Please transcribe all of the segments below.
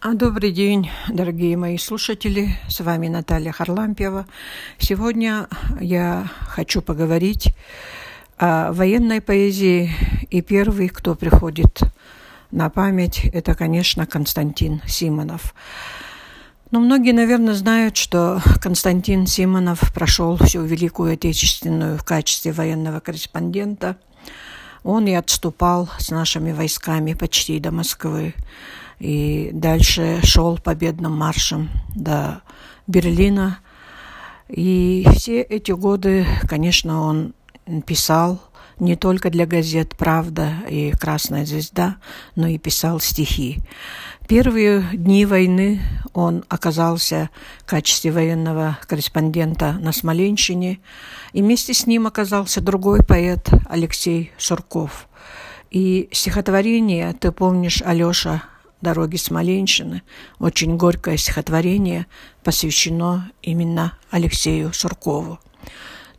А, добрый день, дорогие мои слушатели. С вами Наталья Харлампьева. Сегодня я хочу поговорить о военной поэзии. И первый, кто приходит на память, это, конечно, Константин Симонов. Но многие, наверное, знают, что Константин Симонов прошел всю Великую Отечественную в качестве военного корреспондента. Он и отступал с нашими войсками почти до Москвы и дальше шел победным маршем до Берлина. И все эти годы, конечно, он писал не только для газет «Правда» и «Красная звезда», но и писал стихи. Первые дни войны он оказался в качестве военного корреспондента на Смоленщине, и вместе с ним оказался другой поэт Алексей Сурков. И стихотворение «Ты помнишь, Алеша, дороги Смоленщины, очень горькое стихотворение, посвящено именно Алексею Суркову.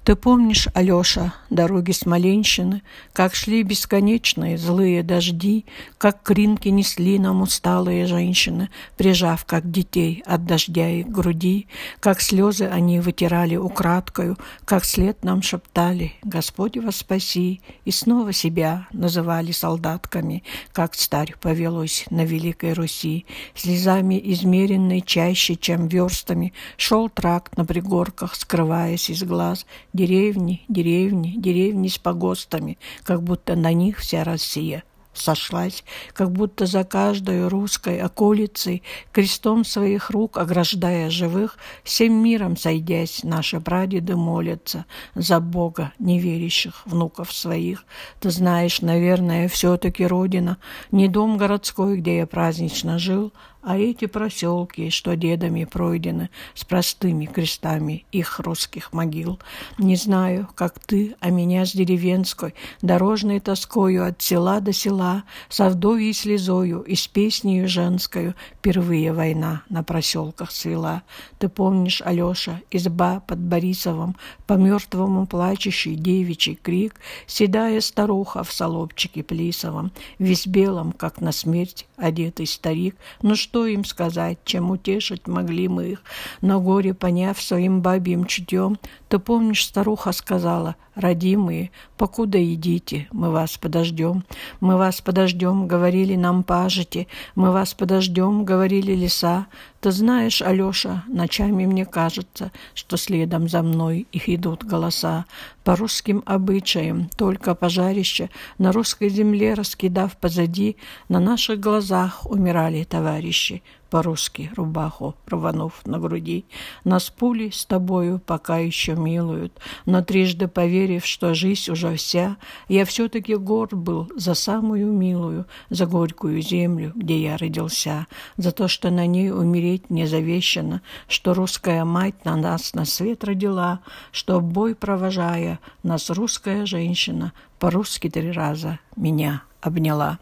Ты помнишь, Алёша, дороги Смоленщины, Как шли бесконечные злые дожди, Как кринки несли нам усталые женщины, Прижав, как детей, от дождя и груди, Как слезы они вытирали украдкою, Как след нам шептали «Господь вас спаси!» И снова себя называли солдатками, Как старь повелось на Великой Руси, Слезами измеренной чаще, чем верстами, Шел тракт на пригорках, скрываясь из глаз, Деревни, деревни, деревни с погостами, как будто на них вся Россия сошлась, как будто за каждой русской околицей, крестом своих рук ограждая живых, всем миром сойдясь, наши прадеды молятся за Бога неверящих внуков своих. Ты знаешь, наверное, все-таки Родина, не дом городской, где я празднично жил, а эти проселки, что дедами пройдены, с простыми крестами их русских могил. Не знаю, как ты, а меня с деревенской, дорожной тоскою от села до села, со вдовьей слезою и с песнею женскою впервые война на проселках свела. Ты помнишь, Алеша, изба под Борисовым, по мертвому плачущий девичий крик, седая старуха в солобчике плисовом, весь белом, как на смерть одетый старик. Ну что что им сказать, чем утешить могли мы их. На горе, поняв своим бабьим чутьем, ты помнишь, старуха сказала, родимые, покуда идите, мы вас подождем. Мы вас подождем, говорили нам пажити, мы вас подождем, говорили леса. Ты знаешь, Алеша, ночами мне кажется, что следом за мной их идут голоса. По русским обычаям, только пожарище, на русской земле раскидав позади, на наших глазах умирали товарищи по-русски рубаху рванув на груди. Нас пули с тобою пока еще милуют, но трижды поверив, что жизнь уже вся, я все-таки горд был за самую милую, за горькую землю, где я родился, за то, что на ней умереть не завещано, что русская мать на нас на свет родила, что бой провожая, нас русская женщина по-русски три раза меня обняла.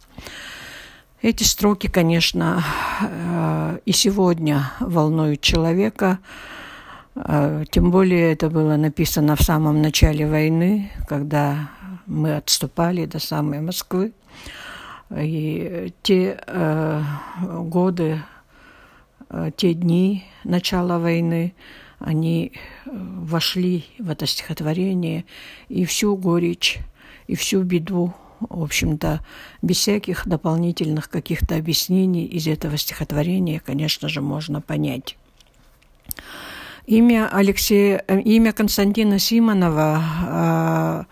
Эти строки, конечно, э, и сегодня волнуют человека, э, тем более это было написано в самом начале войны, когда мы отступали до самой Москвы. И те э, годы, те дни начала войны, они вошли в это стихотворение и всю горечь, и всю беду в общем-то, без всяких дополнительных каких-то объяснений из этого стихотворения, конечно же, можно понять. Имя Алексея, э, имя Константина Симонова,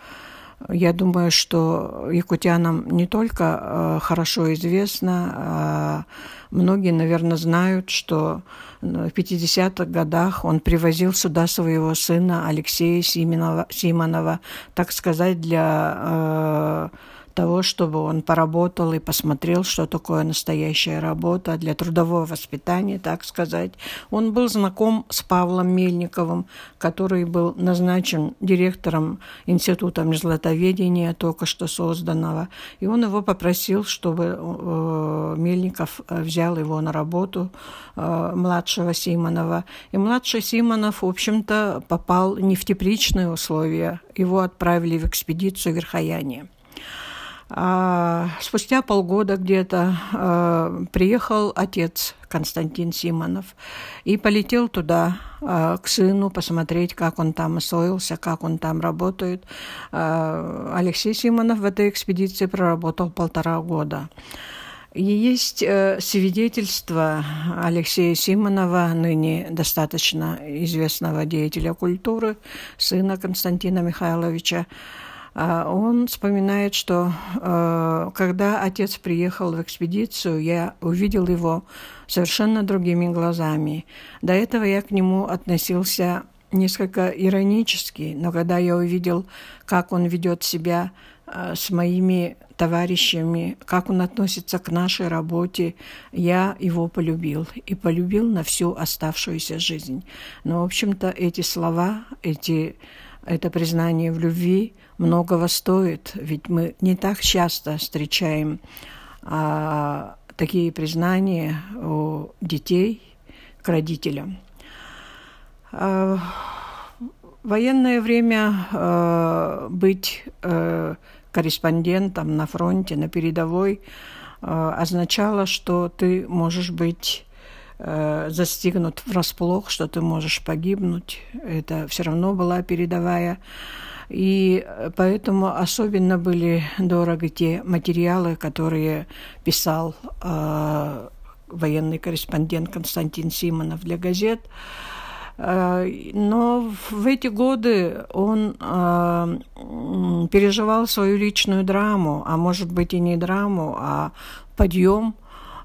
э, я думаю, что якутянам не только э, хорошо известно, многие, наверное, знают, что в 50-х годах он привозил сюда своего сына Алексея Симонова так сказать, для того, чтобы он поработал и посмотрел, что такое настоящая работа для трудового воспитания, так сказать. Он был знаком с Павлом Мельниковым, который был назначен директором Института златоведения, только что созданного. И он его попросил, чтобы э, Мельников взял его на работу, э, младшего Симонова. И младший Симонов, в общем-то, попал не в тепличные условия. Его отправили в экспедицию Верхояния. А спустя полгода где-то э, приехал отец Константин Симонов. И полетел туда к сыну посмотреть, как он там освоился, как он там работает. Алексей Симонов в этой экспедиции проработал полтора года. И есть э, свидетельство Алексея Симонова, ныне достаточно известного деятеля культуры, сына Константина Михайловича. А он вспоминает, что э, когда отец приехал в экспедицию, я увидел его совершенно другими глазами. До этого я к нему относился несколько иронически, но когда я увидел, как он ведет себя э, с моими товарищами, как он относится к нашей работе, я его полюбил и полюбил на всю оставшуюся жизнь. Но, в общем-то, эти слова, эти, это признание в любви многого стоит, ведь мы не так часто встречаем а, такие признания у детей к родителям. А, военное время э, быть э, корреспондентом на фронте, на передовой, э, означало, что ты можешь быть э, застигнут врасплох, что ты можешь погибнуть. Это все равно была передовая. И поэтому особенно были дороги те материалы, которые писал э, военный корреспондент Константин Симонов для газет. Э, но в эти годы он э, переживал свою личную драму, а может быть и не драму, а подъем.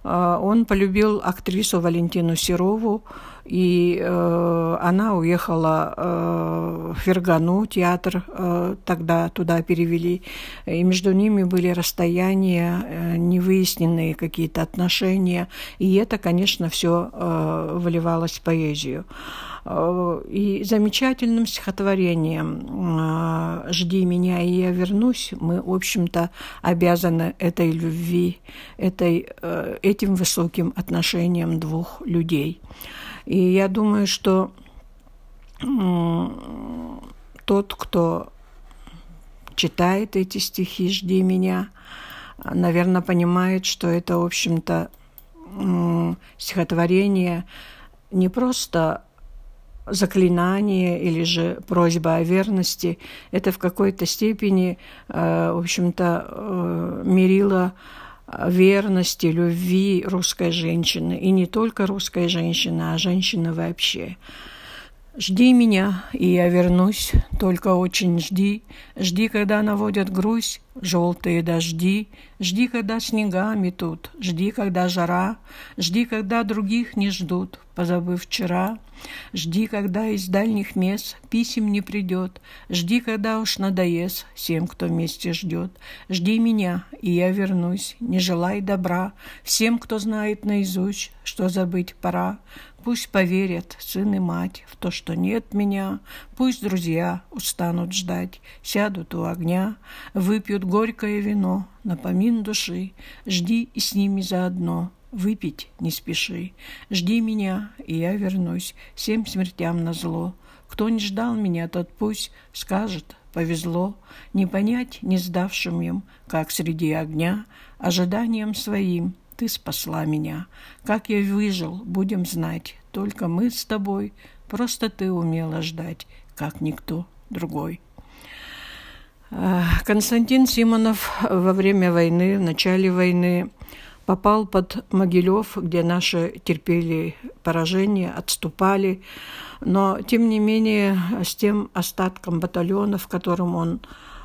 Э, он полюбил актрису Валентину Серову, и э, она уехала э, в Фергану, театр э, тогда туда перевели, и между ними были расстояния, э, невыясненные какие-то отношения, и это, конечно, все э, выливалось в поэзию. Э, и замечательным стихотворением э, «Жди меня, и я вернусь» мы, в общем-то, обязаны этой любви, этой, э, этим высоким отношениям двух людей. И я думаю, что тот, кто читает эти стихи «Жди меня», наверное, понимает, что это, в общем-то, стихотворение не просто заклинание или же просьба о верности, это в какой-то степени, э, в общем-то, э, мерило верности, любви русской женщины. И не только русской женщины, а женщины вообще. Жди меня, и я вернусь, только очень жди. Жди, когда наводят грусть, желтые дожди. Жди, когда снега метут. Жди, когда жара. Жди, когда других не ждут, позабыв вчера. Жди, когда из дальних мест писем не придет. Жди, когда уж надоест всем, кто вместе ждет. Жди меня, и я вернусь. Не желай добра всем, кто знает наизусть, что забыть пора. Пусть поверят сын и мать в то, что нет меня. Пусть друзья устанут ждать, сядут у огня, выпьют горькое вино, напомин души. Жди и с ними заодно, выпить не спеши. Жди меня, и я вернусь, всем смертям на зло. Кто не ждал меня, тот пусть скажет, повезло, не понять не сдавшим им, как среди огня, ожиданием своим ты спасла меня. Как я выжил, будем знать. Только мы с тобой. Просто ты умела ждать, как никто другой. А, Константин Симонов во время войны, в начале войны, попал под Могилев, где наши терпели поражение, отступали. Но, тем не менее, с тем остатком батальона, в котором он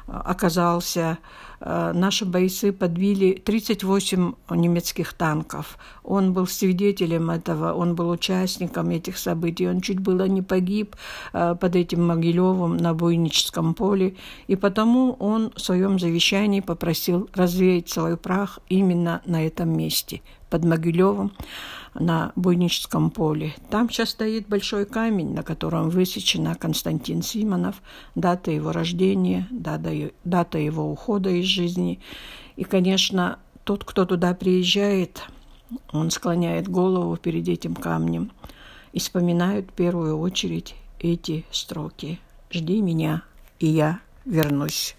оказался, Э, наши бойцы подбили 38 немецких танков. Он был свидетелем этого, он был участником этих событий. Он чуть было не погиб э, под этим Могилевым на бойническом поле. И потому он в своем завещании попросил развеять свой прах именно на этом месте, под Могилевым на Буйническом поле. Там сейчас стоит большой камень, на котором высечена Константин Симонов, дата его рождения, дата его ухода из жизни. И, конечно, тот, кто туда приезжает, он склоняет голову перед этим камнем и вспоминает в первую очередь эти строки «Жди меня, и я вернусь».